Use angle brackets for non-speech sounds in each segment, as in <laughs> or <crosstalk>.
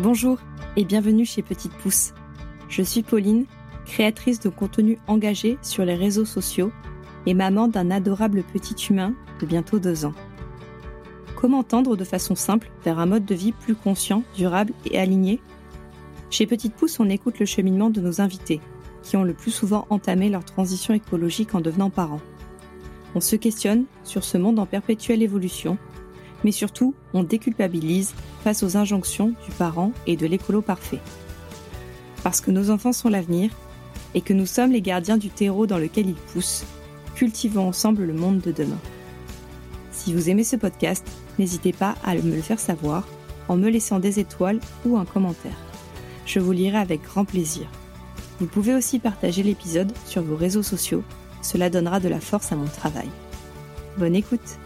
Bonjour et bienvenue chez Petite Pousse. Je suis Pauline, créatrice de contenu engagé sur les réseaux sociaux et maman d'un adorable petit humain de bientôt deux ans. Comment tendre de façon simple vers un mode de vie plus conscient, durable et aligné? Chez Petite Pousse, on écoute le cheminement de nos invités, qui ont le plus souvent entamé leur transition écologique en devenant parents. On se questionne sur ce monde en perpétuelle évolution, mais surtout, on déculpabilise face aux injonctions du parent et de l'écolo parfait. Parce que nos enfants sont l'avenir et que nous sommes les gardiens du terreau dans lequel ils poussent, cultivons ensemble le monde de demain. Si vous aimez ce podcast, n'hésitez pas à me le faire savoir en me laissant des étoiles ou un commentaire. Je vous lirai avec grand plaisir. Vous pouvez aussi partager l'épisode sur vos réseaux sociaux, cela donnera de la force à mon travail. Bonne écoute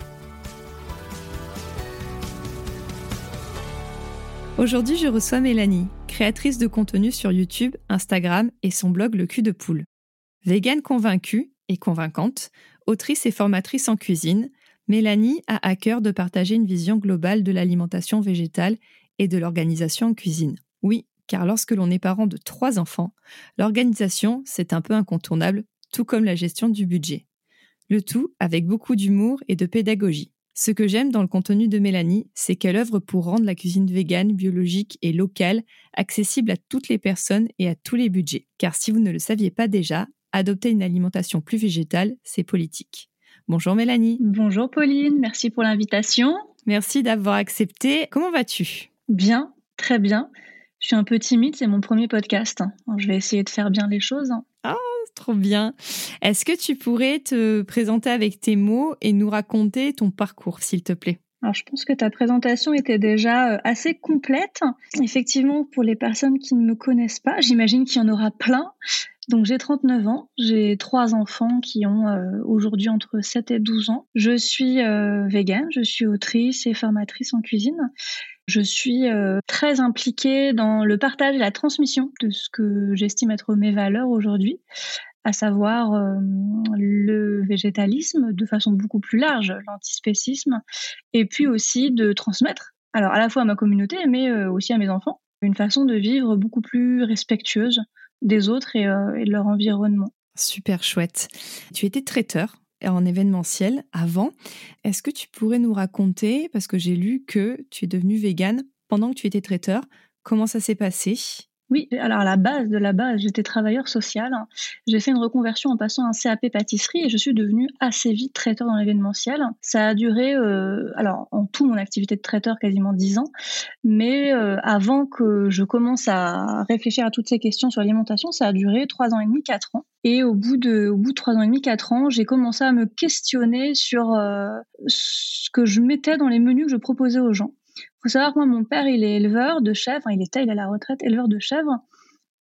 Aujourd'hui, je reçois Mélanie, créatrice de contenu sur YouTube, Instagram et son blog Le cul de poule. Végane convaincue et convaincante, autrice et formatrice en cuisine, Mélanie a à cœur de partager une vision globale de l'alimentation végétale et de l'organisation en cuisine. Oui, car lorsque l'on est parent de trois enfants, l'organisation, c'est un peu incontournable, tout comme la gestion du budget. Le tout avec beaucoup d'humour et de pédagogie. Ce que j'aime dans le contenu de Mélanie, c'est qu'elle œuvre pour rendre la cuisine végane, biologique et locale accessible à toutes les personnes et à tous les budgets. Car si vous ne le saviez pas déjà, adopter une alimentation plus végétale, c'est politique. Bonjour Mélanie. Bonjour Pauline, merci pour l'invitation. Merci d'avoir accepté. Comment vas-tu? Bien, très bien. Je suis un peu timide, c'est mon premier podcast. je vais essayer de faire bien les choses. Ah, trop bien. Est-ce que tu pourrais te présenter avec tes mots et nous raconter ton parcours, s'il te plaît? Alors, je pense que ta présentation était déjà euh, assez complète. Effectivement, pour les personnes qui ne me connaissent pas, j'imagine qu'il y en aura plein. Donc, j'ai 39 ans, j'ai trois enfants qui ont euh, aujourd'hui entre 7 et 12 ans. Je suis euh, végane, je suis autrice et formatrice en cuisine. Je suis euh, très impliquée dans le partage et la transmission de ce que j'estime être mes valeurs aujourd'hui, à savoir euh, le végétalisme de façon beaucoup plus large, l'antispécisme, et puis aussi de transmettre, alors à la fois à ma communauté, mais euh, aussi à mes enfants, une façon de vivre beaucoup plus respectueuse des autres et, et de leur environnement. Super chouette. Tu étais traiteur en événementiel avant. Est-ce que tu pourrais nous raconter, parce que j'ai lu que tu es devenu végane pendant que tu étais traiteur, comment ça s'est passé? Oui, alors à la base de la base, j'étais travailleur social. J'ai fait une reconversion en passant un CAP pâtisserie et je suis devenue assez vite traiteur dans l'événementiel. Ça a duré, euh, alors en tout mon activité de traiteur quasiment dix ans, mais euh, avant que je commence à réfléchir à toutes ces questions sur l'alimentation, ça a duré trois ans et demi, quatre ans. Et au bout de, au bout de trois ans et demi, quatre ans, j'ai commencé à me questionner sur euh, ce que je mettais dans les menus que je proposais aux gens faut savoir moi, mon père, il est éleveur de chèvres, il était, il est à la retraite, éleveur de chèvres.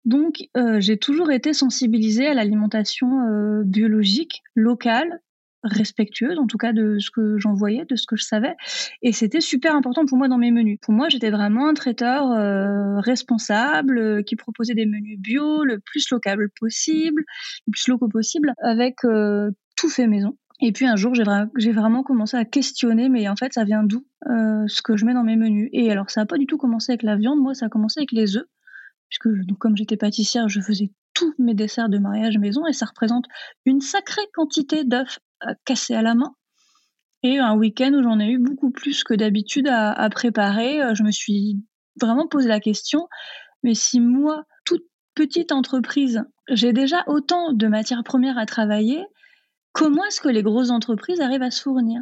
Donc, euh, j'ai toujours été sensibilisée à l'alimentation euh, biologique, locale, respectueuse, en tout cas de ce que j'en voyais, de ce que je savais. Et c'était super important pour moi dans mes menus. Pour moi, j'étais vraiment un traiteur euh, responsable qui proposait des menus bio, le plus local possible, le plus locaux possible, avec tout fait maison. Et puis un jour, j'ai vraiment commencé à questionner, mais en fait, ça vient d'où euh, ce que je mets dans mes menus Et alors, ça n'a pas du tout commencé avec la viande, moi, ça a commencé avec les œufs, puisque donc, comme j'étais pâtissière, je faisais tous mes desserts de mariage maison, et ça représente une sacrée quantité d'œufs euh, cassés à la main. Et un week-end où j'en ai eu beaucoup plus que d'habitude à, à préparer, euh, je me suis vraiment posé la question, mais si moi, toute petite entreprise, j'ai déjà autant de matières premières à travailler, Comment est-ce que les grosses entreprises arrivent à se fournir?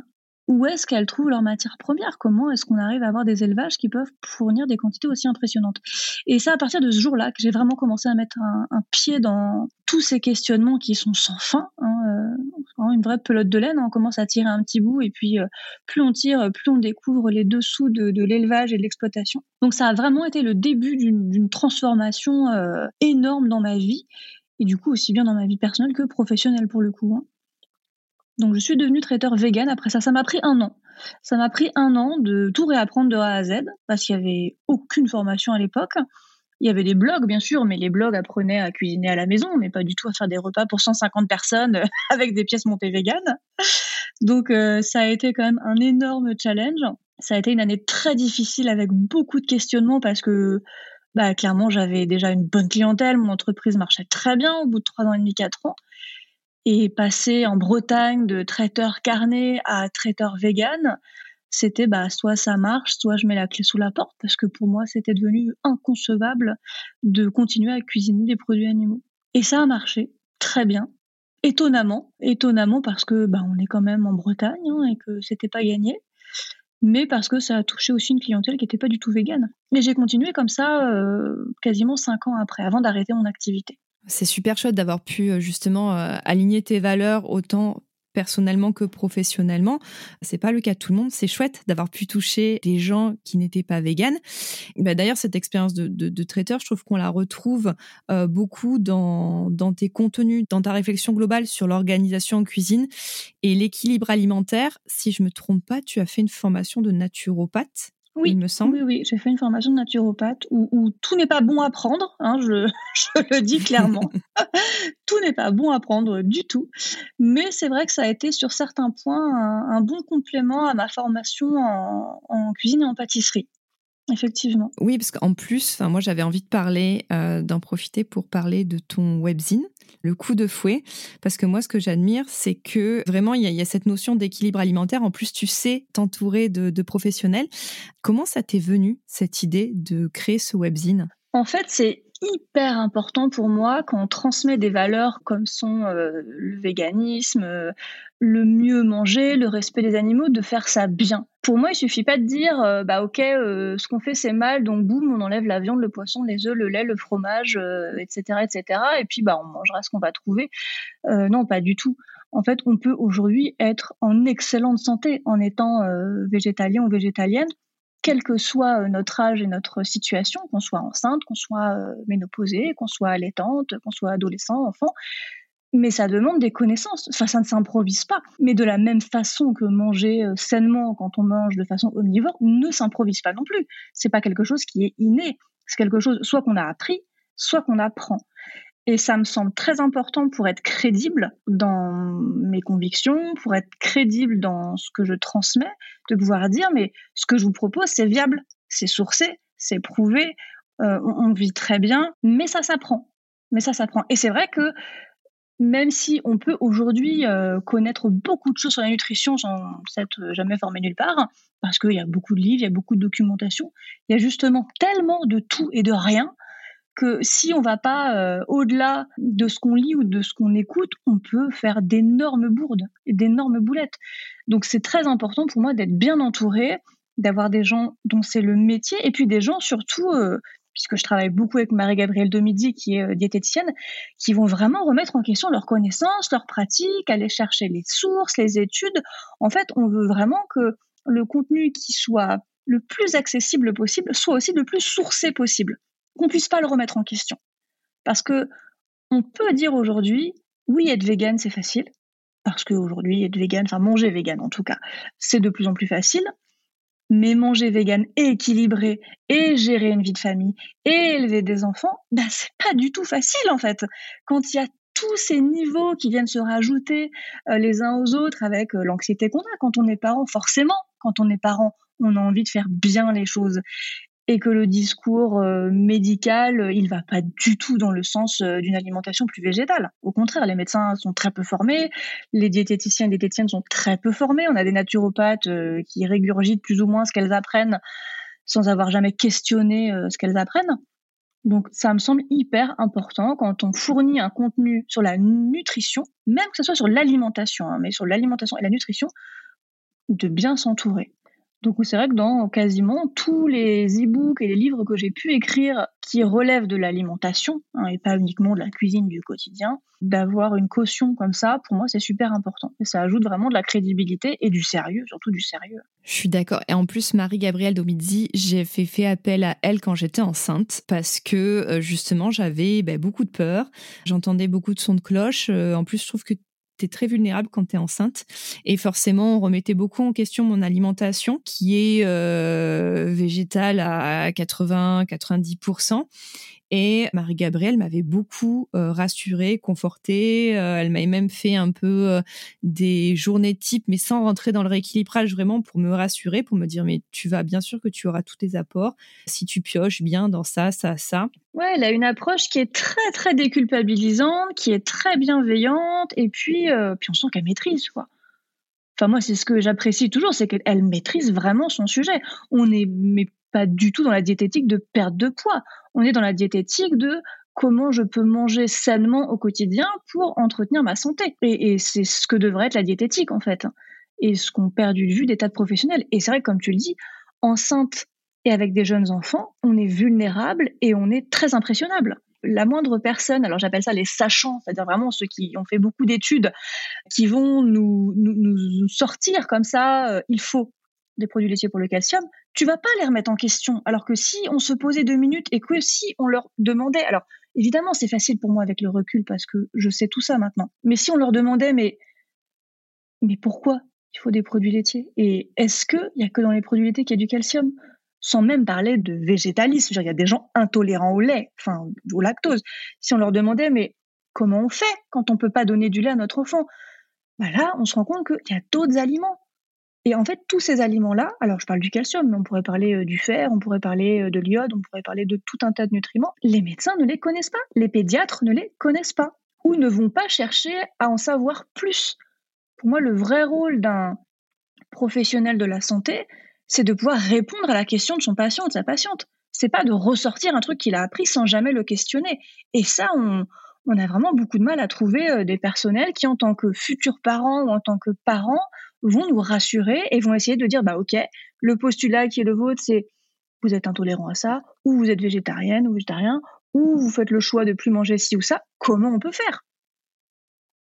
Où est-ce qu'elles trouvent leurs matières premières Comment est-ce qu'on arrive à avoir des élevages qui peuvent fournir des quantités aussi impressionnantes? Et c'est à partir de ce jour-là que j'ai vraiment commencé à mettre un, pied dans tous ces questionnements qui sont sans fin. Hein, euh, une vraie pelote de laine, on commence à tirer un petit bout et puis euh, plus on tire, plus on découvre les dessous de, l'élevage et de l'exploitation. Donc ça a vraiment été le début d'une transformation euh, énorme dans ma vie et du coup aussi bien dans ma vie personnelle que professionnelle pour le coup. Hein. Donc je suis devenue traiteur vegan après ça. Ça m'a pris un an. Ça m'a pris un an de tout réapprendre de A à Z parce qu'il n'y avait aucune formation à l'époque. Il y avait des blogs, bien sûr, mais les blogs apprenaient à cuisiner à la maison, mais pas du tout à faire des repas pour 150 personnes <laughs> avec des pièces montées vegan. Donc, euh, ça a été quand même un énorme challenge. Ça a été une année très difficile avec beaucoup de questionnements parce que bah, clairement, j'avais déjà une bonne clientèle, mon entreprise marchait très bien au bout de trois ans et demi, quatre ans. Et passer en Bretagne de traiteur carné à traiteur vegan, c'était bah, soit ça marche, soit je mets la clé sous la porte, parce que pour moi, c'était devenu inconcevable de continuer à cuisiner des produits animaux. Et ça a marché très bien, étonnamment, étonnamment parce que bah, on est quand même en Bretagne hein, et que c'était pas gagné, mais parce que ça a touché aussi une clientèle qui n'était pas du tout végane. Et j'ai continué comme ça euh, quasiment cinq ans après, avant d'arrêter mon activité. C'est super chouette d'avoir pu euh, justement euh, aligner tes valeurs autant personnellement que professionnellement. C'est pas le cas de tout le monde. C'est chouette d'avoir pu toucher des gens qui n'étaient pas véganes. Bah, d'ailleurs, cette expérience de, traiteur, je trouve qu'on la retrouve euh, beaucoup dans, dans tes contenus, dans ta réflexion globale sur l'organisation en cuisine et l'équilibre alimentaire. Si je me trompe pas, tu as fait une formation de naturopathe. Oui, il me semble. Oui, oui, j'ai fait une formation de naturopathe où, tout n'est pas bon à prendre, hein, je, <laughs> le dis clairement. <laughs> tout n'est pas bon à prendre du tout. Mais c'est vrai que ça a été sur certains points un, bon complément à ma formation en cuisine et en pâtisserie. Effectivement. Oui, parce qu'en plus, moi j'avais envie de parler, euh, d'en profiter pour parler de ton webzine, le coup de fouet, parce que moi ce que j'admire, c'est que vraiment il y, a cette notion d'équilibre alimentaire. En plus, tu sais t'entourer de, de professionnels. Comment ça t'est venu cette idée de créer ce webzine? En fait, c'est hyper important pour moi quand on transmet des valeurs comme sont euh, le véganisme, euh, le mieux manger, le respect des animaux, de faire ça bien. Pour moi, il suffit pas de dire euh, bah ok, ce qu'on fait c'est mal, donc boum, on enlève la viande, le poisson, les œufs, le lait, le fromage, etc., etc. Et puis bah on mangera ce qu'on va trouver. non, pas du tout. En fait, on peut aujourd'hui être en excellente santé en étant végétalien ou végétalienne quel que soit euh, notre âge et notre situation, qu'on soit enceinte, qu'on soit euh, ménopausée, qu'on soit allaitante, qu'on soit adolescent, enfant, mais ça demande des connaissances. Enfin, ça ne s'improvise pas. Mais de la même façon que manger euh, sainement quand on mange de façon omnivore ne s'improvise pas non plus. C'est pas quelque chose qui est inné. C'est quelque chose soit qu'on a appris, soit qu'on apprend. Et ça me semble très important pour être crédible dans mes convictions, pour être crédible dans ce que je transmets, de pouvoir dire, mais ce que je vous propose, c'est viable, c'est sourcé, c'est prouvé, euh, on, vit très bien, mais ça s'apprend. Mais ça s'apprend. Et c'est vrai que même si on peut aujourd'hui euh, connaître beaucoup de choses sur la nutrition sans s'être jamais formé nulle part, parce qu'il y a beaucoup de livres, il y a beaucoup de documentation, il y a justement tellement de tout et de rien que si on va pas euh, au-delà de ce qu'on lit ou de ce qu'on écoute, on peut faire d'énormes bourdes et d'énormes boulettes. Donc c'est très important pour moi d'être bien entouré, d'avoir des gens dont c'est le métier et puis des gens surtout euh, puisque je travaille beaucoup avec Marie-Gabrielle Domidi, qui est euh, diététicienne, qui vont vraiment remettre en question leurs connaissances, leurs pratiques, aller chercher les sources, les études. En fait, on veut vraiment que le contenu qui soit le plus accessible possible soit aussi le plus sourcé possible qu'on puisse pas le remettre en question. Parce que on peut dire aujourd'hui, oui, être vegan, c'est facile. Parce qu'aujourd'hui, être vegan, enfin manger vegan en tout cas, c'est de plus en plus facile. Mais manger vegan et équilibré et gérer une vie de famille et élever des enfants, ben c'est pas du tout facile en fait. Quand il y a tous ces niveaux qui viennent se rajouter euh, les uns aux autres avec euh, l'anxiété qu'on a quand on est parent, forcément, quand on est parent, on a envie de faire bien les choses et que le discours euh, médical, euh, il va pas du tout dans le sens euh, d'une alimentation plus végétale. Au contraire, les médecins sont très peu formés, les diététiciens et diététiciennes sont très peu formés, on a des naturopathes qui régurgitent plus ou moins ce qu'elles apprennent sans avoir jamais questionné ce qu'elles apprennent. Donc ça me semble hyper important quand on fournit un contenu sur la nutrition, même que ce soit sur l'alimentation, hein, mais sur l'alimentation et la nutrition, de bien s'entourer. Donc c'est vrai que dans quasiment tous les e-books et les livres que j'ai pu écrire qui relèvent de l'alimentation, hein, et pas uniquement de la cuisine du quotidien, d'avoir une caution comme ça, pour moi c'est super important. Et ça ajoute vraiment de la crédibilité et du sérieux, surtout du sérieux. Je suis d'accord. Et en plus, Marie-Gabrielle Domizzi, j'ai fait, appel à elle quand j'étais enceinte parce que euh, justement j'avais ben, beaucoup de peur. J'entendais beaucoup de sons de cloche. Euh, en plus, je trouve que tu très vulnérable quand tu es enceinte. Et forcément, on remettait beaucoup en question mon alimentation, qui est euh, végétale à 80-90%. Et Marie-Gabrielle m'avait beaucoup euh, rassurée, confortée. Euh, elle m'avait même fait un peu euh, des journées type, mais sans rentrer dans le rééquilibrage, vraiment pour me rassurer, pour me dire, mais tu vas bien sûr que tu auras tous tes apports si tu pioches bien dans ça, ça, ça. Ouais, elle a une approche qui est très, très déculpabilisante, qui est très bienveillante, et puis, puis on sent qu'elle maîtrise, quoi. Enfin, moi, c'est ce que j'apprécie toujours, c'est qu'elle maîtrise vraiment son sujet. On n'est pas du tout dans la diététique de perte de poids. On est dans la diététique de comment je peux manger sainement au quotidien pour entretenir ma santé. Et, c'est ce que devrait être la diététique, en fait. Et ce qu'on perd du vue des tas de professionnels. Et c'est vrai, comme tu le dis, enceinte et avec des jeunes enfants, on est vulnérable et on est très impressionnable la moindre personne, alors j'appelle ça les sachants, c'est-à-dire vraiment ceux qui ont fait beaucoup d'études, qui vont nous, nous, sortir comme ça, euh, il faut des produits laitiers pour le calcium, tu vas pas les remettre en question. Alors que si on se posait deux minutes et que si on leur demandait, alors évidemment c'est facile pour moi avec le recul parce que je sais tout ça maintenant, mais si on leur demandait, mais, mais pourquoi il faut des produits laitiers? Et est-ce qu'il n'y a que dans les produits laitiers qu'il y a du calcium? Sans même parler de végétalisme. Il y a des gens intolérants au lait, enfin au lactose. Si on leur demandait, mais comment on fait quand on peut pas donner du lait à notre enfant? Bah Là, on se rend compte qu'il y a d'autres aliments. Et en fait, tous ces aliments-là, alors je parle du calcium, mais on pourrait parler euh, du fer, on pourrait parler euh, de l'iode, on pourrait parler de tout un tas de nutriments, les médecins ne les connaissent pas, les pédiatres ne les connaissent pas, ou ne vont pas chercher à en savoir plus. Pour moi, le vrai rôle d'un professionnel de la santé, c'est de pouvoir répondre à la question de son patient ou de sa patiente. C'est pas de ressortir un truc qu'il a appris sans jamais le questionner. Et ça, on, a vraiment beaucoup de mal à trouver euh, des personnels qui, en tant que futurs parents ou en tant que parents, vont nous rassurer et vont essayer de dire, bah ok, le postulat qui est le vôtre, c'est vous êtes intolérant à ça, ou vous êtes végétarienne ou végétarien, ou vous faites le choix de plus manger ci ou ça. Comment on peut faire?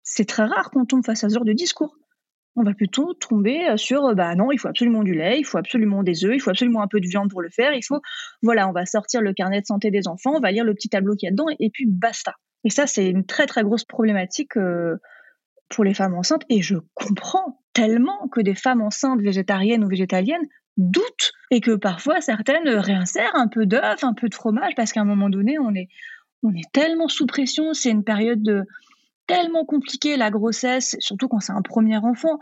C'est très rare qu'on tombe face à ce genre de discours on va plutôt tomber euh, sur euh, bah non, il faut absolument du lait, il faut absolument des œufs, il faut absolument un peu de viande pour le faire, il faut voilà, on va sortir le carnet de santé des enfants, on va lire le petit tableau qu'il y a dedans et, puis basta. Et ça c'est une très très grosse problématique euh, pour les femmes enceintes et je comprends tellement que des femmes enceintes végétariennes ou végétaliennes doutent et que parfois certaines réinsèrent un peu d'œuf, un peu de fromage parce qu'à un moment donné, on est on est tellement sous pression, c'est une période de tellement compliqué la grossesse, surtout quand c'est un premier enfant.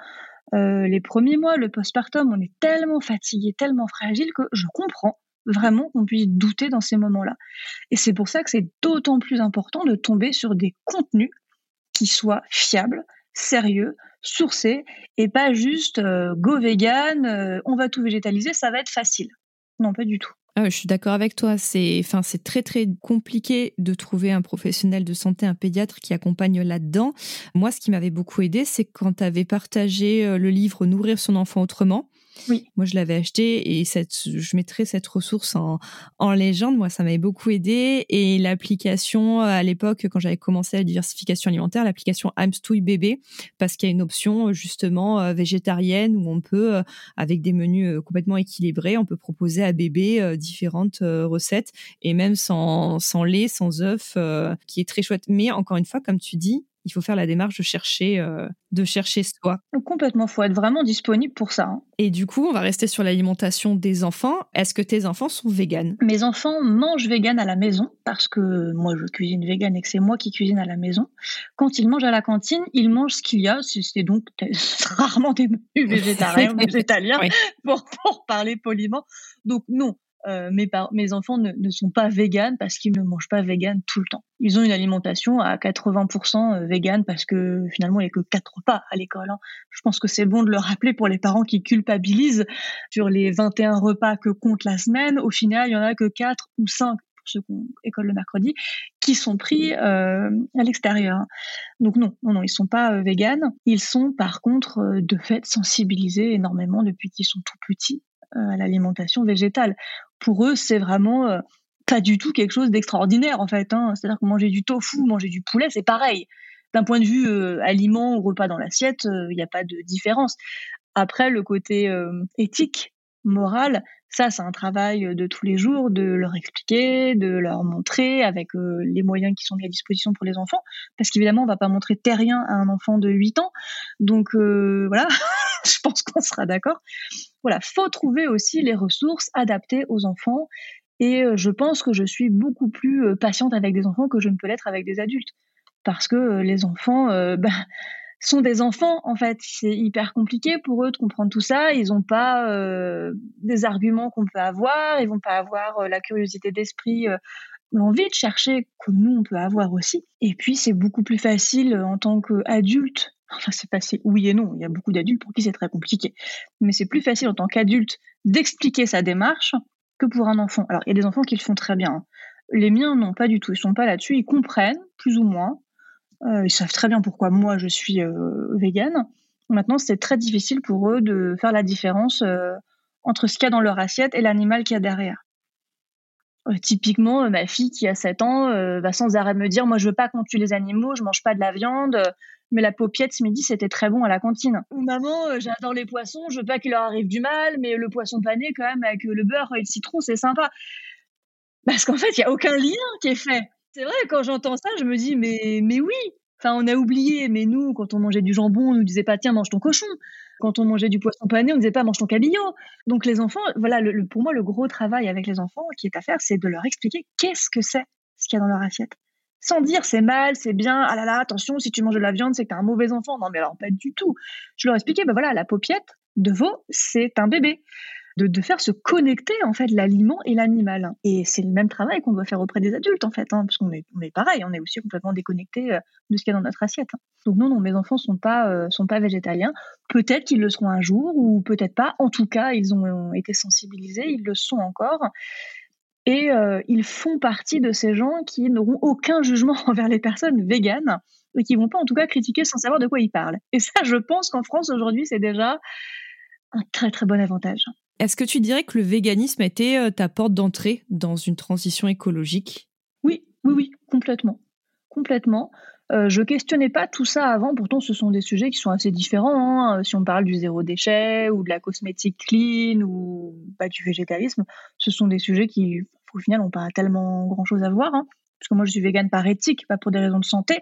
Euh, les premiers mois, le postpartum, on est tellement fatigué, tellement fragile que je comprends vraiment qu'on puisse douter dans ces moments-là. Et c'est pour ça que c'est d'autant plus important de tomber sur des contenus qui soient fiables, sérieux, sourcés, et pas juste euh, go vegan, euh, on va tout végétaliser, ça va être facile. Non, pas du tout. Ah je suis d'accord avec toi. C'est, enfin, c'est très très compliqué de trouver un professionnel de santé, un pédiatre qui accompagne là-dedans. Moi, ce qui m'avait beaucoup aidé, c'est quand tu avais partagé euh, le livre Nourrir son enfant autrement. Moi, je l'avais acheté et je mettrai cette ressource en, en légende. Moi, ça m'avait beaucoup aidé. Et l'application, à l'époque, quand j'avais commencé la diversification alimentaire, l'application Amstouille bébé, parce qu'il y a une option, justement, euh, végétarienne où on peut, euh, avec des menus euh, complètement équilibrés, on peut proposer à bébé différentes recettes et même sans, sans lait, sans œufs, qui est très chouette. Mais encore une fois, comme tu dis, il faut faire la démarche de chercher, euh, de chercher soi. Complètement, faut être vraiment disponible pour ça. Hein. Et du coup, on va rester sur l'alimentation des enfants. Est-ce que tes enfants sont véganes? Mes enfants mangent vegan à la maison parce que moi je cuisine vegan et que c'est moi qui cuisine à la maison. Quand ils mangent à la cantine, ils mangent ce qu'il y a. C'est donc <laughs> rarement des menus <laughs> végétariens ou végétaliens pour, pour parler poliment. Donc non, euh, mes, enfants ne, sont pas véganes parce qu'ils ne mangent pas vegan tout le temps. Ils ont une alimentation à 80% euh, végane parce que finalement il n'y a que quatre repas à l'école. Hein. Je pense que c'est bon de le rappeler pour les parents qui culpabilisent sur les 21 repas que compte la semaine. Au final, il y en a que 4 ou 5 pour ceux qu'on école le mercredi, qui sont pris euh, à l'extérieur. Donc non, non, non, ils sont pas euh, véganes. Ils sont par contre de fait sensibilisés énormément depuis qu'ils sont tout petits à l'alimentation végétale. Pour eux, c'est vraiment euh, pas du tout quelque chose d'extraordinaire en fait. Hein. C'est-à-dire que manger du tofu, manger du poulet, c'est pareil. D'un point de vue euh, aliment ou repas dans l'assiette, il n'y a pas de différence. Après, le côté éthique, moral, ça, c'est un travail de tous les jours, de leur expliquer, de leur montrer avec les moyens qui sont mis à disposition pour les enfants. Parce qu'évidemment, on va pas montrer terrien à un enfant de 8 ans. Donc <laughs> voilà, je pense qu'on sera d'accord. Voilà, faut trouver aussi les ressources adaptées aux enfants Et je pense que je suis beaucoup plus patiente avec des enfants que je ne peux l'être avec des adultes. Parce que les enfants, <laughs> ben, sont des enfants en fait. C'est hyper compliqué pour eux de comprendre tout ça. Ils n'ont pas euh, des arguments qu'on peut avoir. Ils vont pas avoir euh, la curiosité d'esprit, euh, l'envie de chercher que nous on peut avoir aussi. Et puis c'est beaucoup plus facile en tant qu'adulte. Enfin c'est facile, oui et non. Il y a beaucoup d'adultes pour qui c'est très compliqué. Mais c'est plus facile en tant qu'adulte d'expliquer sa démarche que pour un enfant. Alors il y a des enfants qui le font très bien. Hein. Les miens non pas du tout. Ils sont pas là-dessus. Ils comprennent plus ou moins euh, ils savent très bien pourquoi moi je suis euh, végane. Maintenant, c'est très difficile pour eux de faire la différence euh, entre ce qu'il y a dans leur assiette et l'animal qu'il y a derrière. typiquement, ma fille qui a 7 ans va sans arrêt me dire Moi, je veux pas qu'on tue les animaux, je mange pas de la viande, mais la paupiette ce midi, c'était très bon à la cantine. Ou maman, j'adore les poissons, je veux pas qu'il leur arrive du mal, mais le poisson pané, quand même, avec le beurre et le citron, c'est sympa. Parce qu'en fait, il y a aucun lien qui est fait. C'est vrai, quand j'entends ça, je me dis, mais, mais oui. Enfin, on a oublié, mais nous, quand on mangeait du jambon, on nous disait pas, tiens, mange ton cochon. Quand on mangeait du poisson pané, on disait pas, mange ton cabillaud. Donc, les enfants, voilà, pour moi, le gros travail avec les enfants qui est à faire, c'est de leur expliquer qu'est-ce que c'est ce qu'il y a dans leur assiette. Sans dire c'est mal, c'est bien, ah là là, attention, si tu manges de la viande, c'est que t'es un mauvais enfant. Non, mais alors, pas du tout. Je leur expliquais, ben voilà, la paupiette de veau, c'est un bébé de, faire se connecter en fait l'aliment et l'animal. Et c'est le même travail qu'on doit faire auprès des adultes en fait, hein, parce qu'on est, on est pareil, on est aussi complètement déconnecté euh, de ce qu'il y a dans notre assiette. Hein. Donc non, non, mes enfants sont pas euh, sont pas végétaliens. Peut-être qu'ils le seront un jour ou peut-être pas. En tout cas, ils ont, été sensibilisés, ils le sont encore. Et euh, ils font partie de ces gens qui n'auront aucun jugement <laughs> envers les personnes véganes et qui vont pas en tout cas critiquer sans savoir de quoi ils parlent. Et ça, je pense qu'en France aujourd'hui, c'est déjà un très très bon avantage. Est-ce que tu dirais que le véganisme été euh, ta porte d'entrée dans une transition écologique? Oui, oui, oui, complètement. Complètement. Euh, je questionnais pas tout ça avant, pourtant ce sont des sujets qui sont assez différents. Hein. Si on parle du zéro déchet ou de la cosmétique clean ou du végétalisme, ce sont des sujets qui, au final, n'ont pas tellement grand-chose à voir. Hein. Parce que moi, je suis végane par éthique, pas pour des raisons de santé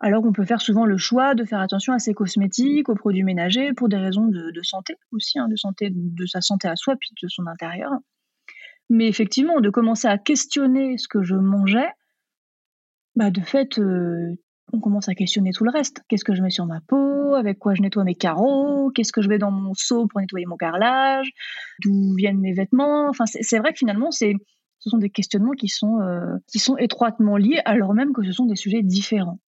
alors on peut faire souvent le choix de faire attention à ses cosmétiques, aux produits ménagers, pour des raisons de, santé aussi, hein, de sa santé à soi, puis de son intérieur. Mais effectivement, de commencer à questionner ce que je mangeais, bah de fait, euh, on commence à questionner tout le reste. Qu'est-ce que je mets sur ma peau? Avec quoi je nettoie mes carreaux? Qu'est-ce que je mets dans mon seau pour nettoyer mon carrelage? D'où viennent mes vêtements? Enfin, c'est vrai que finalement, ce sont des questionnements euh, qui sont étroitement liés, alors même que ce sont des sujets différents.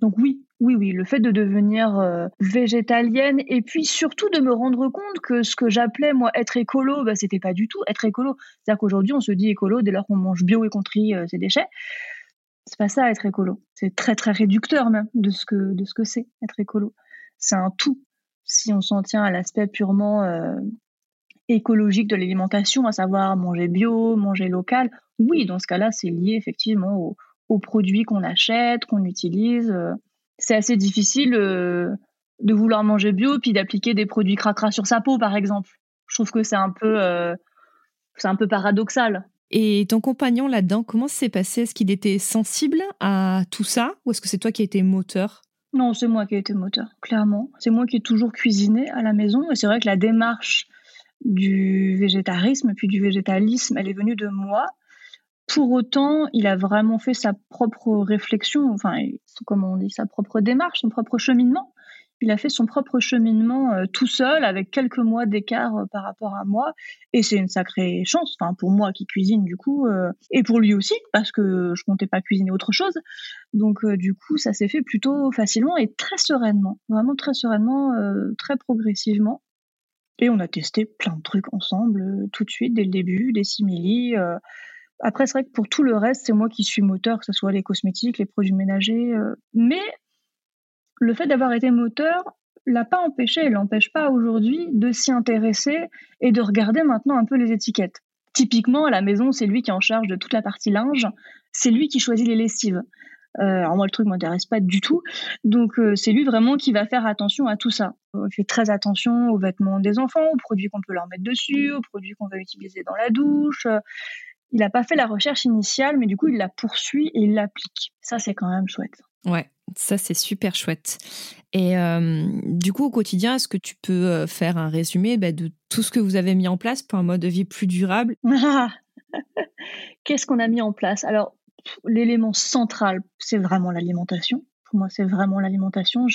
Donc oui, oui, oui, le fait de devenir euh, végétalienne et puis surtout de me rendre compte que ce que j'appelais moi être écolo, bah, c'était pas du tout être écolo. C'est-à-dire qu'aujourd'hui on se dit écolo dès lors qu'on mange bio et qu'on trie euh, ses déchets. C'est pas ça être écolo. C'est très très réducteur même de ce que de ce que c'est être écolo. C'est un tout. Si on s'en tient à l'aspect purement euh, écologique de l'alimentation, à savoir manger bio, manger local, oui, dans ce cas-là, c'est lié effectivement au, aux produits qu'on achète, qu'on utilise. Euh, c'est assez difficile euh, de vouloir manger bio puis d'appliquer des produits cracra sur sa peau, par exemple. Je trouve que c'est un peu, euh, c'est un peu paradoxal. Et ton compagnon là-dedans, comment s'est passé? Est-ce qu'il était sensible à tout ça ou est-ce que c'est toi qui as été moteur? Non, c'est moi qui ai été moteur, clairement. C'est moi qui ai toujours cuisiné à la maison et c'est vrai que la démarche du végétarisme puis du végétalisme, elle est venue de moi pour autant, il a vraiment fait sa propre réflexion, enfin, comment on dit, sa propre démarche, son propre cheminement. Il a fait son propre cheminement euh, tout seul, avec quelques mois d'écart euh, par rapport à moi. Et c'est une sacrée chance, enfin, pour moi qui cuisine, du coup, euh, et pour lui aussi, parce que je comptais pas cuisiner autre chose. Donc, du coup, ça s'est fait plutôt facilement et très sereinement. Vraiment très sereinement, très progressivement. Et on a testé plein de trucs ensemble, tout de suite, dès le début, des simili. Après, c'est vrai que pour tout le reste, c'est moi qui suis moteur, que ce soit les cosmétiques, les produits ménagers. Euh. mais le fait d'avoir été moteur l'a pas empêché, l'empêche pas aujourd'hui de s'y intéresser et de regarder maintenant un peu les étiquettes. Typiquement, à la maison, c'est lui qui est en charge de toute la partie linge, c'est lui qui choisit les lessives. Euh, alors moi, le truc m'intéresse pas du tout, donc euh, c'est lui vraiment qui va faire attention à tout ça. Il fait très attention aux vêtements des enfants, aux produits qu'on peut leur mettre dessus, aux produits qu'on va utiliser dans la douche il n'a pas fait la recherche initiale, mais du coup, il la poursuit et il l'applique. Ça, c'est quand même chouette. Ouais, ça, c'est super chouette. Et euh, du coup, au quotidien, est-ce que tu peux euh, faire un résumé bah, de tout ce que vous avez mis en place pour un mode de vie plus durable? <laughs> Qu'est-ce qu'on a mis en place? Alors, l'élément central, c'est vraiment l'alimentation. Pour moi, c'est vraiment l'alimentation.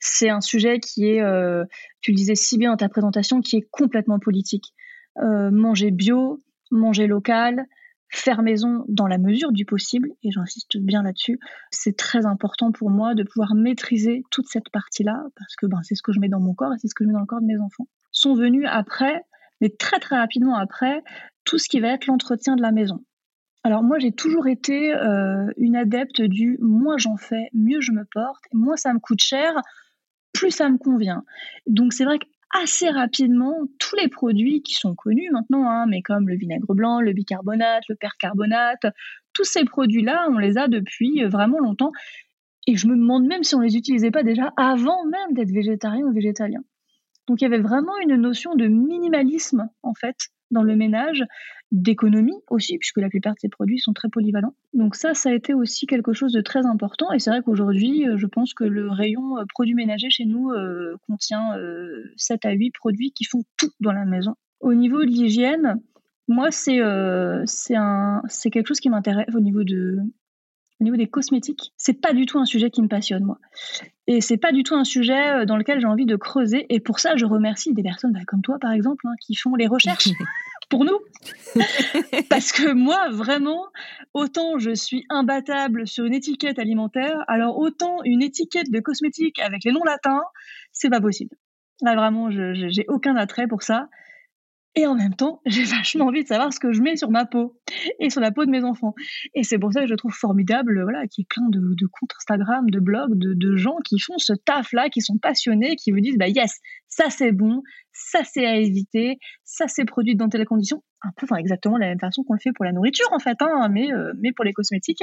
C'est un sujet qui est, euh, tu le disais si bien dans ta présentation, qui est complètement politique. Euh, manger bio, manger local, faire maison dans la mesure du possible, et j'insiste bien là-dessus, c'est très important pour moi de pouvoir maîtriser toute cette partie-là, parce que ben, c'est ce que je mets dans mon corps et c'est ce que je mets dans le corps de mes enfants. Sont venus après, mais très très rapidement après, tout ce qui va être l'entretien de la maison. Alors moi j'ai toujours été euh, une adepte du moins j'en fais, mieux je me porte, moins ça me coûte cher, plus ça me convient. Donc c'est vrai que assez rapidement tous les produits qui sont connus maintenant, hein, mais comme le vinaigre blanc, le bicarbonate, le percarbonate, tous ces produits-là, on les a depuis euh, vraiment longtemps. Et je me demande même si on les utilisait pas déjà avant même d'être végétarien ou végétalien. Donc il y avait vraiment une notion de minimalisme en fait dans le ménage, d'économie aussi, puisque la plupart de ces produits sont très polyvalents. Donc ça, ça a été aussi quelque chose de très important. Et c'est vrai qu'aujourd'hui, euh, je pense que le rayon euh, produits ménagers chez nous euh, contient 7 à 8 produits qui font tout dans la maison. Au niveau de l'hygiène, moi, c'est c'est quelque chose qui m'intéresse au niveau de au niveau des cosmétiques, c'est pas du tout un sujet qui me passionne moi. Et c'est pas du tout un sujet dans lequel j'ai envie de creuser. Et pour ça, je remercie des personnes bah, comme toi, par exemple, hein, qui font les recherches <laughs> pour nous. <laughs> Parce que moi, vraiment, autant je suis imbattable sur une étiquette alimentaire, alors autant une étiquette de cosmétique avec les noms latins, c'est pas possible. Là, vraiment, j'ai aucun attrait pour ça. Et en même temps, j'ai <laughs> vachement envie de savoir ce que je mets sur ma peau et sur la peau de mes enfants. Et c'est pour ça que je trouve formidable, voilà, qu'il y ait plein de, comptes Instagram, de blogs, de, gens qui font ce taf-là, qui sont passionnés, qui vous disent, bah yes, ça c'est bon, ça c'est à éviter, ça c'est produit dans telles conditions. Un peu, enfin exactement la même façon qu'on le fait pour la nourriture en fait, hein, mais, euh, mais pour les cosmétiques.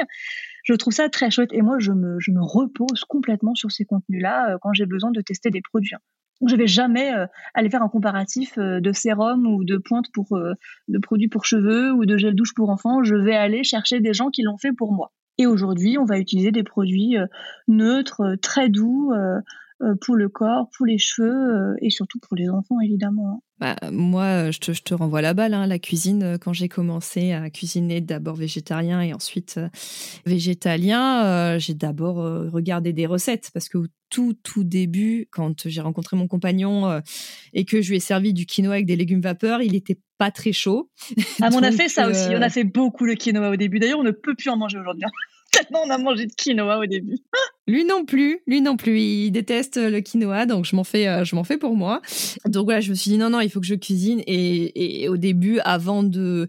Je trouve ça très chouette et moi je me, je me repose complètement sur ces contenus-là euh, quand j'ai besoin de tester des produits. Hein. Je vais jamais euh, aller faire un comparatif euh, de sérum ou de pointe pour euh, de produits pour cheveux ou de gel douche pour enfants. Je vais aller chercher des gens qui l'ont fait pour moi. Et aujourd'hui, on va utiliser des produits neutres, très doux pour le corps, pour les cheveux et surtout pour les enfants évidemment. Hein. Bah, moi, je te, je te, renvoie la balle. Hein, la cuisine, euh, quand j'ai commencé à cuisiner d'abord végétarien et ensuite euh, végétalien, euh, j'ai d'abord regardé des recettes parce que tout, tout début, quand j'ai rencontré mon compagnon et que je lui ai servi du quinoa avec des légumes vapeur, il n'était pas très chaud. Ah, on a <laughs> fait ça aussi. On a fait beaucoup le quinoa au début. D'ailleurs, on ne peut plus en manger aujourd'hui. Tellement on a mangé de quinoa au début. Lui non plus, lui non plus, il déteste le quinoa, donc je m'en fais, euh, je m'en fais pour moi. Donc voilà, je me suis dit non non, il faut que je cuisine et au début, avant de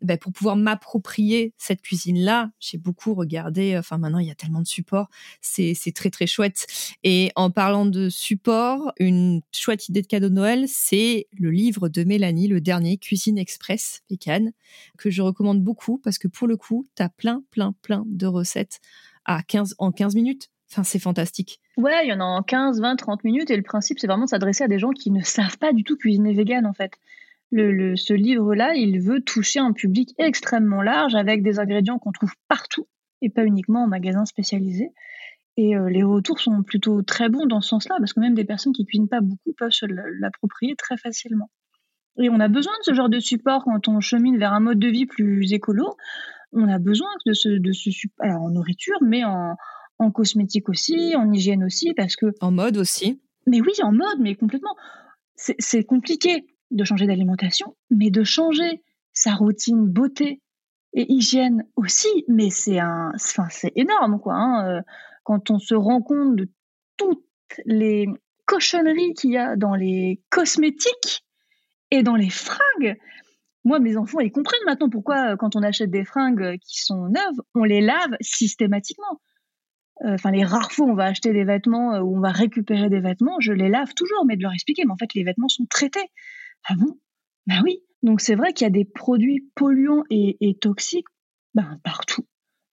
ben, pour pouvoir m'approprier cette cuisine-là, j'ai beaucoup regardé. Enfin, maintenant, il y a tellement de supports. C'est, c'est très, très chouette. Et en parlant de support, une chouette idée de cadeau de Noël, c'est le livre de Mélanie, le dernier, Cuisine Express Pécan, que je recommande beaucoup parce que pour le coup, tu as plein, plein, plein de recettes à 15, en 15 minutes. Enfin, c'est fantastique. Ouais, il y en a en 15, 20, 30 minutes. Et le principe, c'est vraiment de s'adresser à des gens qui ne savent pas du tout cuisiner vegan, en fait le, ce livre-là, il veut toucher un public extrêmement large avec des ingrédients qu'on trouve partout et pas uniquement en magasin spécialisé. Et euh, les retours sont plutôt très bons dans ce sens-là, parce que même des personnes qui cuisinent pas beaucoup peuvent se l'approprier très facilement. Et on a besoin de ce genre de support quand on chemine vers un mode de vie plus écolo. On a besoin de ce, de ce support, alors en nourriture, mais en, en cosmétique aussi, en hygiène aussi, parce que... En mode aussi. Mais oui, en mode, mais complètement. C'est compliqué de changer d'alimentation, mais de changer sa routine beauté et hygiène aussi. Mais c'est un, enfin, c'est énorme, quoi. Hein, euh, quand on se rend compte de toutes les cochonneries qu'il y a dans les cosmétiques et dans les fringues. Moi, mes enfants, ils comprennent maintenant pourquoi, euh, quand on achète des fringues qui sont neuves, on les lave systématiquement. Euh, enfin, les rares fois où on va acheter des vêtements, où on va récupérer des vêtements, je les lave toujours, mais de leur expliquer, mais en fait, les vêtements sont traités. Ah bon? Ben oui. Donc c'est vrai qu'il y a des produits polluants et, toxiques ben, partout.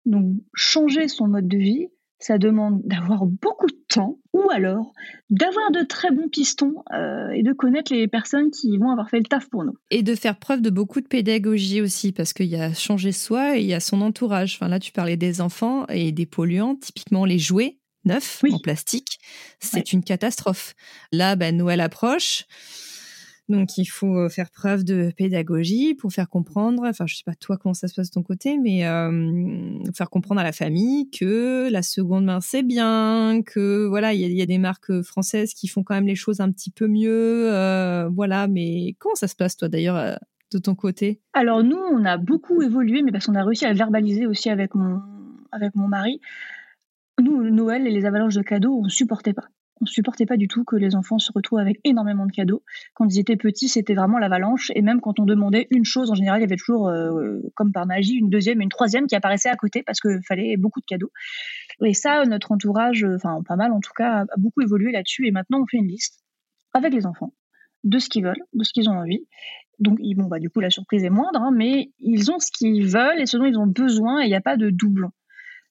Donc changer son mode de vie, ça demande d'avoir beaucoup de temps ou alors d'avoir de très bons pistons euh, et de connaître les personnes qui vont avoir fait le taf pour nous. Et de faire preuve de beaucoup de pédagogie aussi, parce qu'il y a changer soi et il y a son entourage. Enfin, là, tu parlais des enfants et des polluants, typiquement les jouets neufs en plastique. C'est une catastrophe. Là, ben, Noël approche. Donc il faut euh, faire preuve de pédagogie pour faire comprendre, enfin je sais pas toi comment ça se passe de ton côté, mais euh, faire comprendre à la famille que la seconde main c'est bien, que voilà il y, a des marques françaises qui font quand même les choses un petit peu mieux, euh, voilà. Mais comment ça se passe toi d'ailleurs de ton côté? Alors nous on a beaucoup évolué, mais parce qu'on a réussi à verbaliser aussi avec mon mari. Nous Noël et les avalanches de cadeaux on supportait pas on supportait pas du tout que les enfants se retrouvent avec énormément de cadeaux. Quand ils étaient petits, c'était vraiment l'avalanche. Et même quand on demandait une chose, en général, il y avait toujours, euh, comme par magie, une deuxième et une troisième qui apparaissaient à côté parce qu'il fallait beaucoup de cadeaux. Et ça, notre entourage, enfin pas mal en tout cas, a beaucoup évolué là-dessus. Et maintenant, on fait une liste avec les enfants de ce qu'ils veulent, de ce qu'ils ont envie. Donc, bon, bah, du coup, la surprise est moindre, hein, mais ils ont ce qu'ils veulent et ce dont ils ont besoin et il n'y a pas de doublon.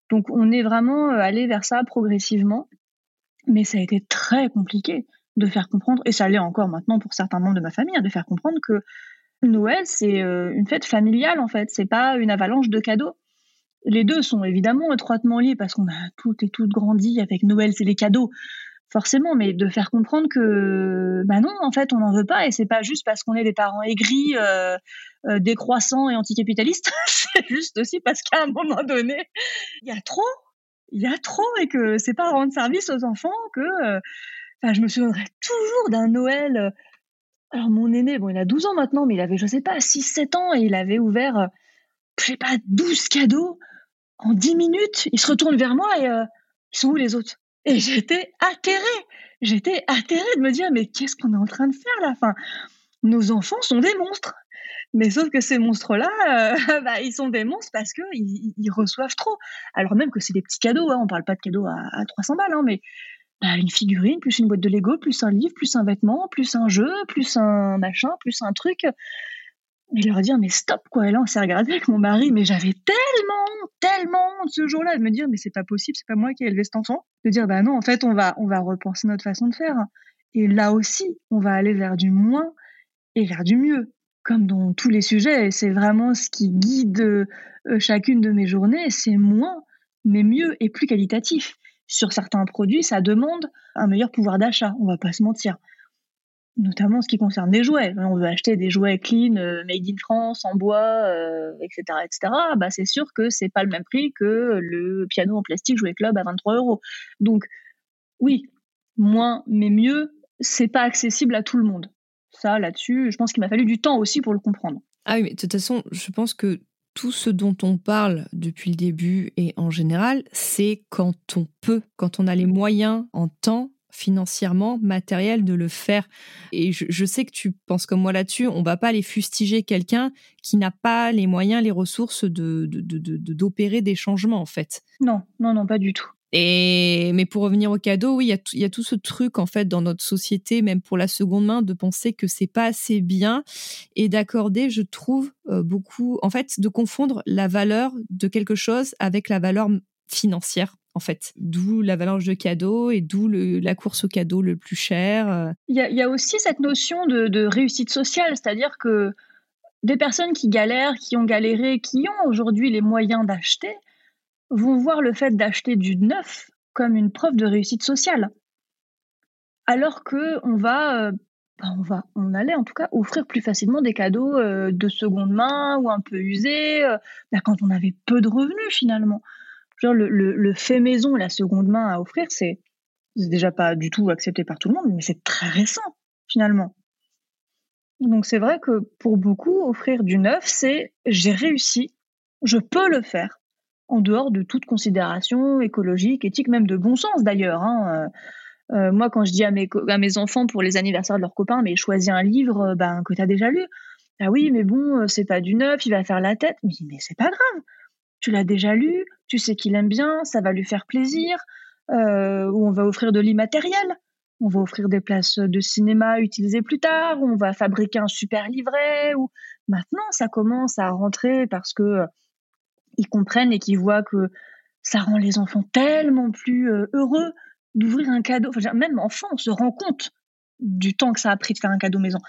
Donc, on est vraiment euh, allé vers ça progressivement. Mais ça a été très compliqué de faire comprendre, et ça l'est encore maintenant pour certains membres de ma famille, hein, de faire comprendre que Noël, c'est euh, une fête familiale en fait, c'est pas une avalanche de cadeaux. Les deux sont évidemment étroitement liés parce qu'on a toutes et toutes grandi avec Noël, c'est les cadeaux, forcément, mais de faire comprendre que bah non, en fait, on n'en veut pas et c'est pas juste parce qu'on est des parents aigris, euh, euh, décroissants et anticapitalistes, <laughs> c'est juste aussi parce qu'à un moment donné, il y a trop, il y a trop et que c'est pas rendre service aux enfants que euh, enfin je me souviendrai toujours d'un Noël euh, alors mon aîné bon il a 12 ans maintenant mais il avait je sais pas 6 7 ans et il avait ouvert euh, je sais pas 12 cadeaux en 10 minutes. Il se retourne vers moi et ils sont où les autres? Et j'étais atterrée j'étais atterrée de me dire mais qu'est-ce qu'on est en train de faire là? Enfin nos enfants sont des monstres mais sauf que ces monstres-là, euh, <laughs> bah, ils sont des monstres parce que ils, reçoivent trop. Alors même que c'est des petits cadeaux, hein, on parle pas de cadeaux à, 300 balles, hein, mais bah, une figurine, plus une boîte de Lego, plus un livre, plus un vêtement, plus un jeu, plus un machin, plus un truc. Et leur dire mais stop quoi. Et là on s'est regardé avec mon mari, mais j'avais tellement, tellement ce jour-là de me dire mais c'est pas possible, c'est pas moi qui ai élevé cet enfant. De dire bah non en fait on va on va repenser notre façon de faire. Et là aussi on va aller vers du moins et vers du mieux comme dans tous les sujets, c'est vraiment ce qui guide euh, chacune de mes journées, c'est moins, mais mieux et plus qualitatif. Sur certains produits, ça demande un meilleur pouvoir d'achat, on va pas se mentir. Notamment en ce qui concerne les jouets. On veut acheter des jouets clean, euh, made in France, en bois, etc., euh, etc. Bah, c'est sûr que c'est pas le même prix que le piano en plastique jouet club à 23 euros. Donc, oui, moins mais mieux, c'est pas accessible à tout le monde ça là-dessus. Je pense qu'il m'a fallu du temps aussi pour le comprendre. Ah oui, mais de toute façon, je pense que tout ce dont on parle depuis le début et en général, c'est quand on peut, quand on a les moyens en temps financièrement, matériel de le faire. Et je, sais que tu penses comme moi là-dessus, on va pas aller fustiger quelqu'un qui n'a pas les moyens, les ressources de d'opérer des changements en fait. Non, non, non, pas du tout. Et mais pour revenir au cadeau, oui, il y, a tout ce truc en fait dans notre société, même pour la seconde main, de penser que c'est pas assez bien et d'accorder, je trouve, euh, beaucoup, en fait, de confondre la valeur de quelque chose avec la valeur financière. En fait, d'où la valeur de cadeau et d'où la course au cadeau le plus cher. Euh. Il y, a, aussi cette notion de réussite sociale, c'est-à-dire que des personnes qui galèrent, qui ont galéré, qui ont aujourd'hui les moyens d'acheter, vont voir le fait d'acheter du neuf comme une preuve de réussite sociale. Alors que on va, euh, bah, on va, on allait en tout cas offrir plus facilement des cadeaux euh, de seconde main ou un peu usés, euh, bah, quand on avait peu de revenus finalement. Genre le, le, fait maison, la seconde main à offrir, c'est déjà pas du tout accepté par tout le monde, mais c'est très récent finalement. Donc c'est vrai que pour beaucoup, offrir du neuf, c'est j'ai réussi, je peux le faire en dehors de toute considération écologique, éthique, même de bon sens d'ailleurs. Hein. Euh, euh, moi, quand je dis à mes, enfants pour les anniversaires de leurs copains, mais choisis un livre euh, ben, que tu as déjà lu. Ah oui, mais bon, c'est pas du neuf, il va faire la tête. Mais c'est pas grave. Tu l'as déjà lu, tu sais qu'il aime bien, ça va lui faire plaisir. ou on va offrir de l'immatériel. On va offrir des places de cinéma utilisées plus tard. On va fabriquer un super livret. Ou maintenant, ça commence à rentrer parce que ils comprennent et qu'ils voient que ça rend les enfants tellement plus euh, heureux d'ouvrir un cadeau. Enfin, même enfant, on se rend compte du temps que ça a pris de faire un cadeau maison.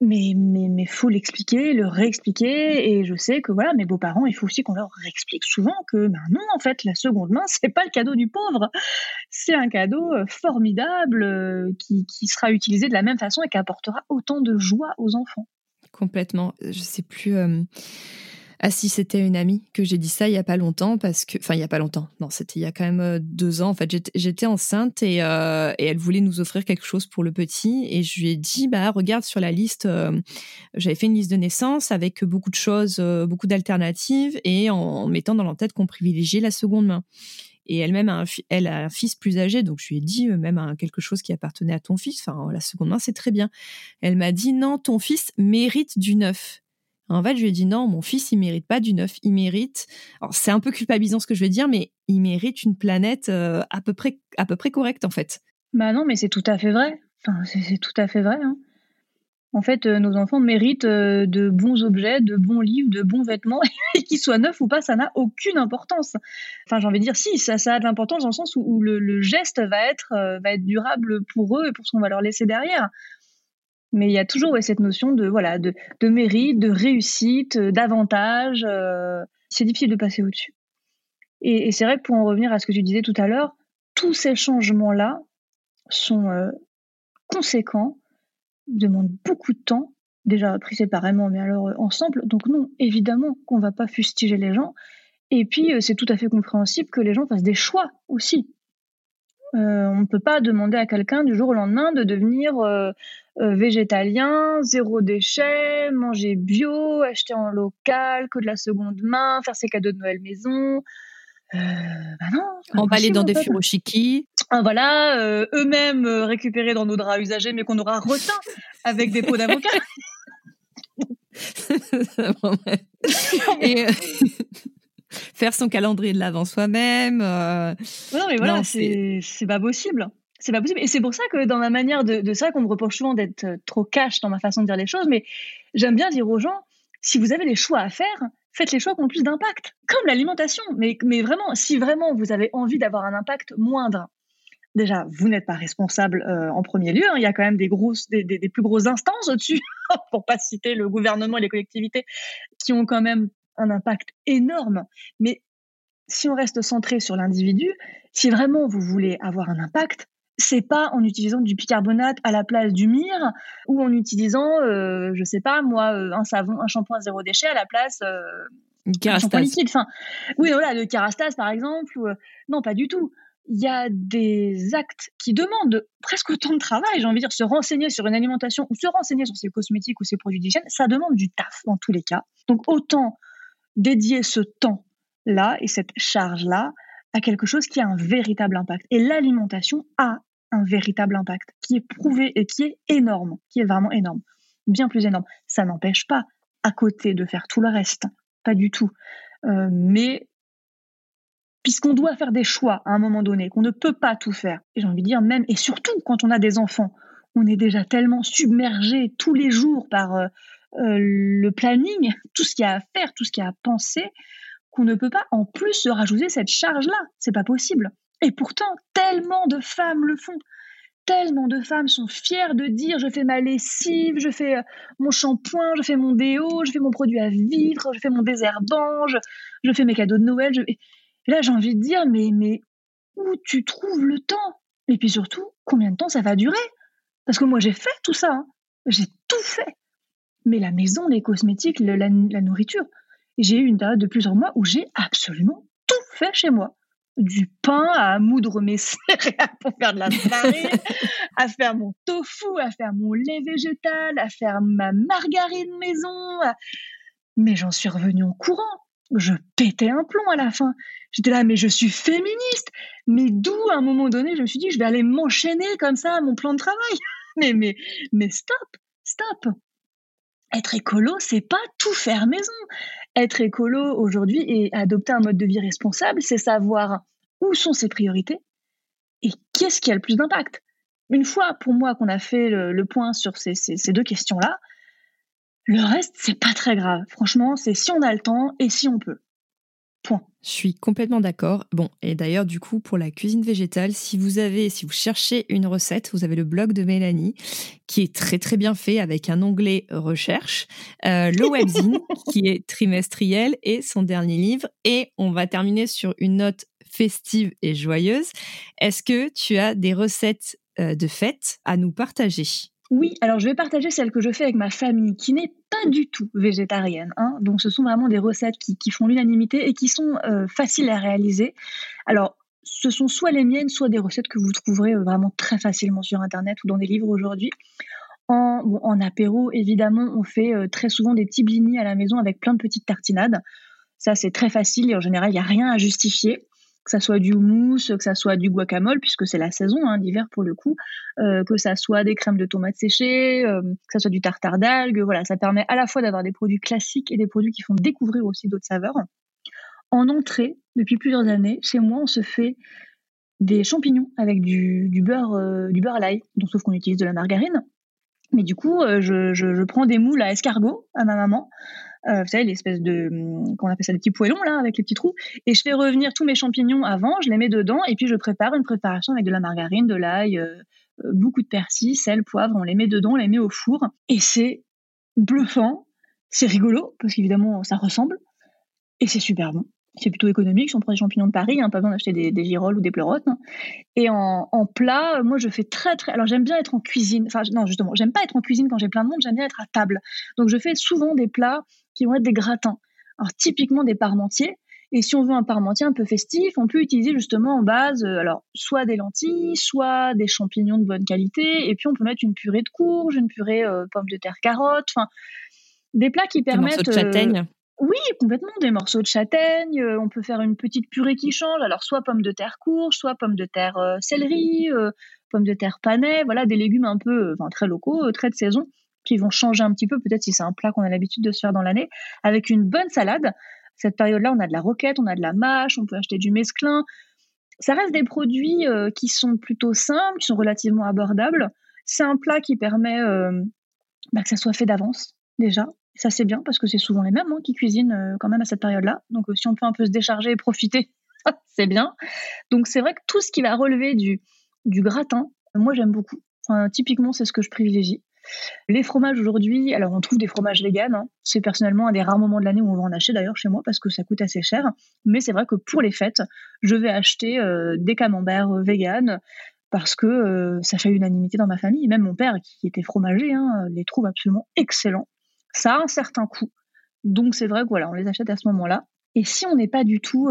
mais mais mais faut l'expliquer, le réexpliquer et je sais que voilà mes beaux-parents, il faut aussi qu'on leur réexplique souvent que ben non en fait la seconde main <laughs> c'est pas le cadeau du pauvre, c'est un cadeau euh, formidable euh, qui, qui sera utilisé de la même façon et qui apportera autant de joie aux enfants. Complètement, je sais plus ah si, c'était une amie que j'ai dit ça il y a pas longtemps parce que, enfin il y a pas longtemps, non c'était il y a quand même euh, deux ans. En fait, j'étais enceinte euh, et, elle voulait nous offrir quelque chose pour le petit et je lui ai dit bah regarde sur la liste, euh, j'avais fait une liste de naissance avec beaucoup de choses, beaucoup d'alternatives et en, mettant dans la tête qu'on privilégiait la seconde main. Et elle-même a un, elle a un fils plus âgé, donc je lui ai dit même quelque chose qui appartenait à ton fils. Enfin, la seconde main, c'est très bien. Elle m'a dit non, ton fils mérite du neuf. En fait, je lui ai dit non, mon fils, il mérite pas du neuf. Il mérite. Alors, c'est un peu culpabilisant ce que je vais dire, mais il mérite une planète euh, à peu près, à peu près correcte en fait. Bah non, mais c'est tout à fait vrai. Enfin, c'est tout à fait vrai. Hein. En fait, euh, nos enfants méritent euh, de bons objets, de bons livres, de bons vêtements, et <laughs> qu'ils soient neufs ou pas, ça n'a aucune importance. Enfin, j'ai envie de dire, si, ça, a de l'importance dans le sens où, le, geste va être, va être durable pour eux et pour ce qu'on va leur laisser derrière mais il y a toujours cette notion de voilà de, mérite, de réussite, euh, d'avantage. Euh, c'est difficile de passer au-dessus. Et, c'est vrai que pour en revenir à ce que tu disais tout à l'heure, tous ces changements-là sont euh, conséquents, demandent beaucoup de temps, déjà pris séparément, mais alors ensemble. Donc non, évidemment qu'on va pas fustiger les gens. Et puis c'est tout à fait compréhensible que les gens fassent des choix aussi. Euh, on ne peut pas demander à quelqu'un du jour au lendemain de devenir euh, euh, végétalien, zéro déchet, manger bio, acheter en local, que de la seconde main, faire ses cadeaux de Noël maison. bah non. Emballer dans des furoshiki. Ah, voilà, eux-mêmes récupérés dans nos draps usagés, mais qu'on aura retint avec des pots d'avocat. <laughs> Et <laughs> faire son calendrier de l'avant soi-même. Euh, non, mais voilà, c'est pas possible. C'est pas possible. Et c'est pour ça que dans ma manière de, de ça, qu'on me reproche souvent d'être euh, trop cash dans ma façon de dire les choses, mais j'aime bien dire aux gens, si vous avez des choix à faire, faites les choix qui ont plus d'impact, comme l'alimentation. Mais, mais vraiment, si vraiment vous avez envie d'avoir un impact moindre, déjà, vous n'êtes pas responsable euh, en premier lieu. Hein. Il y a quand même des, grosses, des, des, des plus grosses instances au-dessus, <laughs> pour pas citer le gouvernement et les collectivités, qui ont quand même un impact énorme. Mais si on reste centré sur l'individu, si vraiment vous voulez avoir un impact, c'est pas en utilisant du bicarbonate à la place du mire ou en utilisant, euh, je sais pas moi, euh, un savon, un shampoing zéro déchet à la place euh, d'un shampoing liquide. Enfin, oui, voilà, le Carastase par exemple. Ou, euh, non, pas du tout il y a des actes qui demandent presque autant de travail, j'ai envie de dire, se renseigner sur une alimentation ou se renseigner sur ses cosmétiques ou ses produits d'hygiène, ça demande du taf dans tous les cas. Donc autant dédier ce temps-là et cette charge-là à quelque chose qui a un véritable impact. Et l'alimentation a un véritable impact qui est prouvé et qui est énorme, qui est vraiment énorme, bien plus énorme. Ça n'empêche pas à côté de faire tout le reste, pas du tout. Euh, mais puisqu'on doit faire des choix à un moment donné, qu'on ne peut pas tout faire, et j'ai envie de dire même, et surtout quand on a des enfants, on est déjà tellement submergé tous les jours par euh, euh, le planning, tout ce qu'il y a à faire, tout ce qu'il y a à penser, qu'on ne peut pas en plus se rajouter cette charge-là. C'est pas possible. Et pourtant, tellement de femmes le font. Tellement de femmes sont fières de dire je fais ma lessive, je fais euh, mon shampoing, je fais mon déo, je fais mon produit à vivre, je fais mon désherbant, je, je fais mes cadeaux de Noël. Et là, j'ai envie de dire mais, mais où tu trouves le temps? Et puis surtout, combien de temps ça va durer? Parce que moi, j'ai fait tout ça. Hein. J'ai tout fait mais la maison, les cosmétiques, la, nourriture. J'ai eu une période de plusieurs mois où j'ai absolument tout fait chez moi. Du pain à moudre mes <laughs> céréales pour faire de la farine, <laughs> à faire mon tofu, à faire mon lait végétal, à faire ma margarine maison. Mais j'en suis revenue en courant. Je pétais un plomb à la fin. J'étais là, mais je suis féministe. Mais d'où, à un moment donné, je me suis dit, je vais aller m'enchaîner comme ça à mon plan de travail. <laughs> Mais, mais, mais stop, stop être écolo, c'est pas tout faire maison. Être écolo aujourd'hui et adopter un mode de vie responsable, c'est savoir où sont ses priorités et qu'est-ce qui a le plus d'impact. Une fois, pour moi, qu'on a fait le, point sur ces, deux questions-là, le reste, c'est pas très grave. Franchement, c'est si on a le temps et si on peut. Point. Je suis complètement d'accord. Bon, et d'ailleurs, du coup, pour la cuisine végétale, si vous avez, si vous cherchez une recette, vous avez le blog de Mélanie qui est très très bien fait avec un onglet recherche, euh, le webzine <laughs> qui est trimestriel et son dernier livre. Et on va terminer sur une note festive et joyeuse. Est-ce que tu as des recettes euh, de fête à nous partager? Oui, alors je vais partager celle que je fais avec ma famille, qui n'est pas du tout végétarienne. Hein. Donc ce sont vraiment des recettes qui, font l'unanimité et qui sont euh, faciles à réaliser. Alors ce sont soit les miennes, soit des recettes que vous trouverez euh, vraiment très facilement sur Internet ou dans des livres aujourd'hui. En, apéro, évidemment, on fait euh, très souvent des petits blinis à la maison avec plein de petites tartinades. Ça, c'est très facile et en général, il n'y a rien à justifier que ça soit du houmous, que ça soit du guacamole, puisque c'est la saison hein, d'hiver pour le coup, euh, que ça soit des crèmes de tomates séchées, euh, que ça soit du tartare d'algues. Voilà, ça permet à la fois d'avoir des produits classiques et des produits qui font découvrir aussi d'autres saveurs. En entrée, depuis plusieurs années, chez moi, on se fait des champignons avec du, beurre, euh, du beurre à l'ail, donc sauf qu'on utilise de la margarine. Mais du coup, je, je, prends des moules à escargot à ma maman. Euh, vous savez, l'espèce de, hum, qu'on appelle ça des petits poêlons, là, avec les petits trous. Et je fais revenir tous mes champignons avant, je les mets dedans, et puis je prépare une préparation avec de la margarine, de l'ail, euh, euh, beaucoup de persil, sel, poivre, on les met dedans, on les met au four. Et c'est bluffant, c'est rigolo, parce qu'évidemment, ça ressemble, et c'est super bon c'est plutôt économique, si on prend des champignons de Paris, hein, pas besoin d'acheter des, des, ou des pleurotes. Hein. Et en, en, plat, moi je fais très très. Alors j'aime bien être en cuisine. Enfin non justement, j'aime pas être en cuisine quand j'ai plein de monde. J'aime bien être à table. Donc je fais souvent des plats qui vont être des gratins. Alors typiquement des parmentiers. Et si on veut un parmentier un peu festif, on peut utiliser justement en base, euh, alors soit des lentilles, soit des champignons de bonne qualité, et puis on peut mettre une purée de courge, une purée euh, pommes de terre carottes, enfin des plats qui permettent. Des morceaux de châtaigne. Euh, oui, complètement. Des morceaux de châtaigne. on peut faire une petite purée qui change. Alors soit pommes de terre courge, soit pommes de terre céleri, pommes de terre panais. Voilà, des légumes un peu, enfin très locaux, très de saison qui vont changer un petit peu, peut-être si c'est un plat qu'on a l'habitude de se faire dans l'année, avec une bonne salade. Cette période-là, on a de la roquette, on a de la mâche, on peut acheter du mesclin. Ça reste des produits euh, qui sont plutôt simples, qui sont relativement abordables. C'est un plat qui permet euh, bah, que ça soit fait d'avance, déjà. Ça, c'est bien parce que c'est souvent les mêmes hein, qui cuisinent euh, quand même à cette période-là. Donc, si on peut un peu se décharger et profiter, <laughs> c'est bien. Donc, c'est vrai que tout ce qui va relever du, du gratin, moi, j'aime beaucoup. Enfin, typiquement, c'est ce que je privilégie. Les fromages aujourd'hui, alors on trouve des fromages véganes. Hein. C'est personnellement un des rares moments de l'année où on va en acheter d'ailleurs chez moi parce que ça coûte assez cher. Mais c'est vrai que pour les fêtes, je vais acheter euh, des camemberts véganes parce que euh, ça fait unanimité dans ma famille. Même mon père, qui était fromager, hein, les trouve absolument excellents. Ça a un certain coût. Donc c'est vrai que voilà, on les achète à ce moment-là. Et si on n'est pas du tout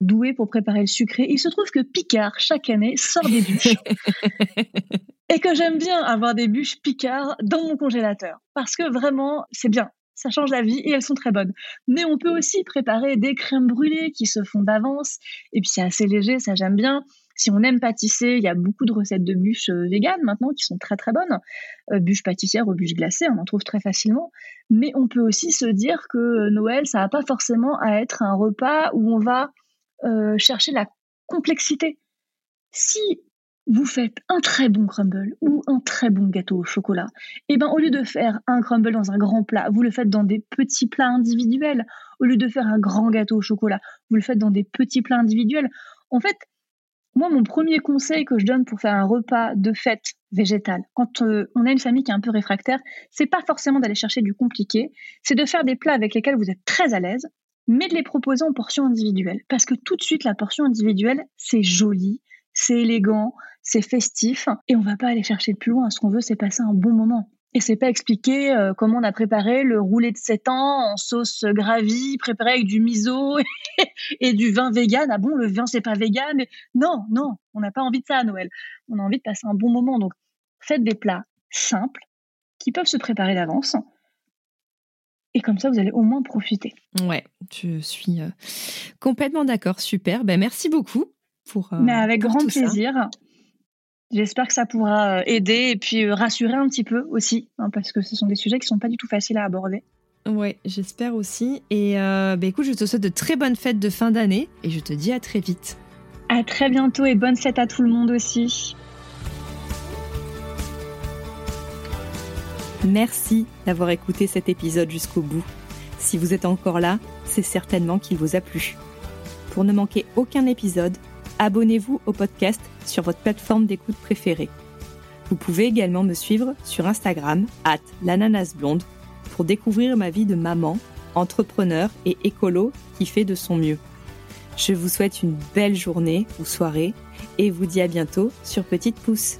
doué pour préparer le sucré, il se trouve que Picard, chaque année, sort des bûches. <laughs> et que j'aime bien avoir des bûches Picard dans mon congélateur parce que vraiment c'est bien, ça change la vie et elles sont très bonnes. Mais on peut aussi préparer des crèmes brûlées qui se font d'avance et puis c'est assez léger, ça j'aime bien. Si on aime pâtisser, il y a beaucoup de recettes de bûches euh, véganes maintenant qui sont très très bonnes. Euh, bûches pâtissières ou bûches glacées, on en trouve très facilement. Mais on peut aussi se dire que Noël, ça va pas forcément à être un repas où on va euh, chercher la complexité. Si vous faites un très bon crumble ou un très bon gâteau au chocolat, et eh ben au lieu de faire un crumble dans un grand plat, vous le faites dans des petits plats individuels. Au lieu de faire un grand gâteau au chocolat, vous le faites dans des petits plats individuels. En fait, moi, mon premier conseil que je donne pour faire un repas de fête végétal, quand euh, on a une famille qui est un peu réfractaire, c'est pas forcément d'aller chercher du compliqué, c'est de faire des plats avec lesquels vous êtes très à l'aise, mais de les proposer en portions individuelles. Parce que tout de suite, la portion individuelle, c'est joli, c'est élégant, c'est festif, et on va pas aller chercher plus loin. Ce qu'on veut, c'est passer un bon moment. Et c'est pas expliquer euh, comment on a préparé le roulé de 7 ans en sauce gravie, préparé avec du miso <laughs> et du vin vegan. Ah bon, le vin c'est pas vegan Non, non, on n'a pas envie de ça à Noël. On a envie de passer un bon moment. Donc, faites des plats simples qui peuvent se préparer d'avance. Et comme ça, vous allez au moins profiter. Ouais, je suis euh, complètement d'accord. Super. Ben, merci beaucoup pour. Euh, Mais avec grand plaisir. J'espère que ça pourra euh, aider et puis euh, rassurer un petit peu aussi, hein, parce que ce sont des sujets qui sont pas du tout faciles à aborder. Ouais, j'espère aussi. Et bah, écoute, je te souhaite de très bonnes fêtes de fin d'année et je te dis à très vite. À très bientôt et bonne fête à tout le monde aussi. Merci d'avoir écouté cet épisode jusqu'au bout. Si vous êtes encore là, c'est certainement qu'il vous a plu. Pour ne manquer aucun épisode, abonnez-vous au podcast sur votre plateforme d'écoute préférée. Vous pouvez également me suivre sur Instagram, at l'ananasblonde, pour découvrir ma vie de maman, entrepreneur et écolo qui fait de son mieux. Je vous souhaite une belle journée ou soirée et vous dis à bientôt sur Petite Pouce.